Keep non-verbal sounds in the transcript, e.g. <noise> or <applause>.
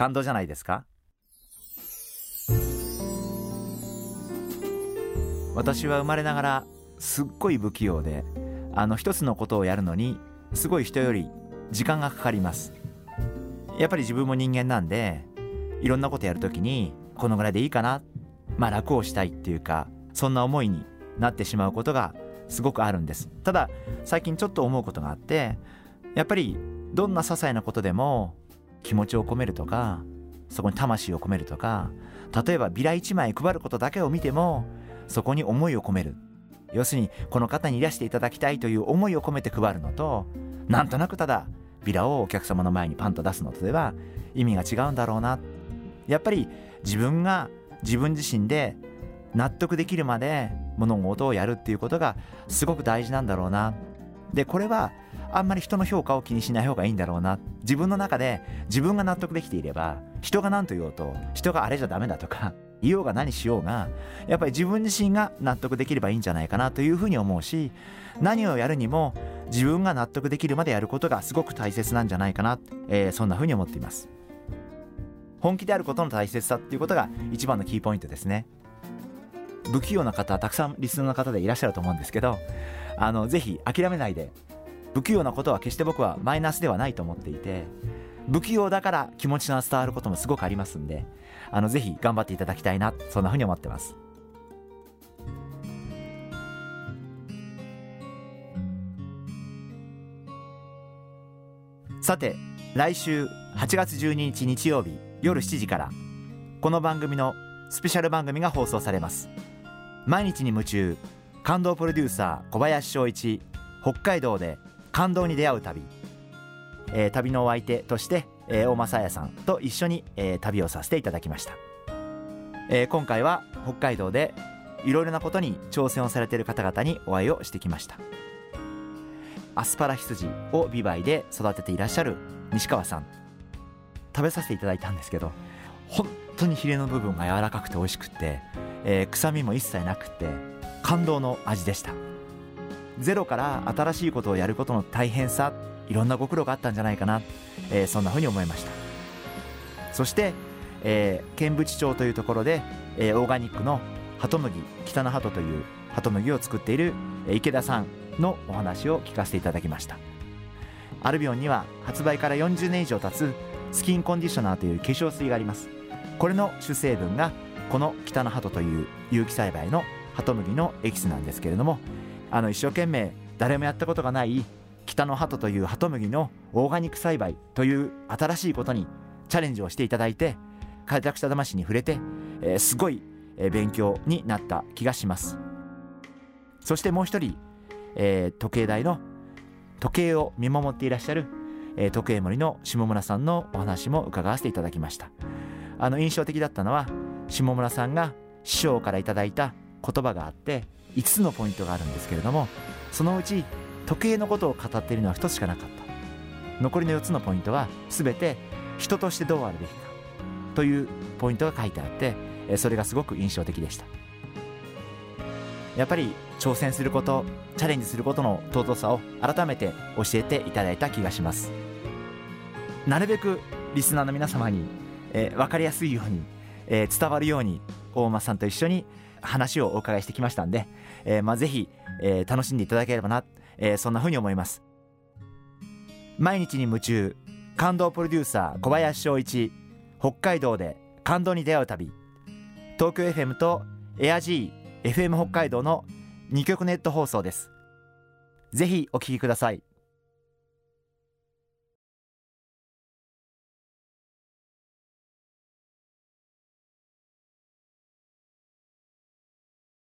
感動じゃないですか？私は生まれながらすっごい不器用であの一つのことをやるのにすごい人より時間がかかります。やっぱり自分も人間なんでいろんなことやるときにこのぐらいでいいかな？まあ楽をしたいっていうかそんな思いになってしまうことがすごくあるんです。ただ最近ちょっと思うことがあってやっぱりどんな些細なことでも気持ちを込めるとかそこに魂を込めるとか例えばビラ1枚配ることだけを見てもそこに思いを込める。要するにこの方にいらしていただきたいという思いを込めて配るのとなんとなくただビラをお客様の前にパンと出すのとでは意味が違うんだろうな。やっぱり自分が自分自身で納得できるまで物事をやるっていうことがすごく大事なんだろうな。でこれはあんまり人の評価を気にしない方がいいんだろうな。自分の中で自分が納得できていれば人が何と言おうと人があれじゃダメだとか <laughs> 言おうが何しようがやっぱり自分自身が納得できればいいんじゃないかなというふうに思うし何をやるにも自分が納得できるまでやることがすごく大切なんじゃないかな、えー、そんなふうに思っています。本気であることの大切さっていうことが一番のキーポイントですね。不器用な方たくさんリスナーの方でいらっしゃると思うんですけどあのぜひ諦めないで不器用なことは決して僕はマイナスではないと思っていて不器用だから気持ちが伝わることもすごくありますんであのぜひ頑張っていただきたいなそんなふうに思ってます。さて来週8月12日日曜日夜7時からこの番組のスペシャル番組が放送されます。毎日に夢中感動プロデューサー小林翔一北海道で感動に出会う旅、えー、旅のお相手として、えー、大間彩さんと一緒に、えー、旅をさせていただきました、えー、今回は北海道でいろいろなことに挑戦をされている方々にお会いをしてきました。アスパラ羊をビバイで育てていらっしゃる西川さん。食べさせていただいたんですけど本当にヒレの部分が柔らかくて美味しくて、えー、臭みも一切なくて感動の味でした。ゼロから新しいことをやることの大変さいろんなご苦労があったんじゃないかな、えー、そんなふうに思いました。そして、えー、剣淵町というところで、えー、オーガニックのハト麦北のハトというハト麦を作っている池田さんのお話を聞かせていただきました。アルビオンには発売から40年以上経つスキンコンディショナーという化粧水があります。これの主成分がこの北のハトという有機栽培のハト麦のエキスなんですけれどもあの一生懸命誰もやったことがない北の鳩という鳩麦のオーガニック栽培という新しいことにチャレンジをしていただいて開拓した魂に触れて、えー、すごい勉強になった気がします。そしてもう一人、えー、時計台の時計を見守っていらっしゃる、えー、時計森の下村さんのお話も伺わせていただきました。あの印象的だったのは下村さんが師匠からいただいた言葉があって5つのポイントがあるんですけれどもそのうち時計のことを語っているのは1つしかなかった。残りの4つのポイントは全て人としてどうあるべきかというポイントが書いてあってそれがすごく印象的でした。やっぱり挑戦することチャレンジすることの尊さを改めて教えていただいた気がします。なるべくリスナーの皆様に、えー、分かりやすいように、えー、伝わるように大間さんと一緒に話をお伺いしてきましたんで、えー、まあ、ぜひ、えー、楽しんでいただければな、えー、そんな風に思います。毎日に夢中感動プロデューサー小林翔一北海道で感動に出会う旅。東京 FM とエア G FM 北海道の2曲ネット放送です。ぜひお聴きください。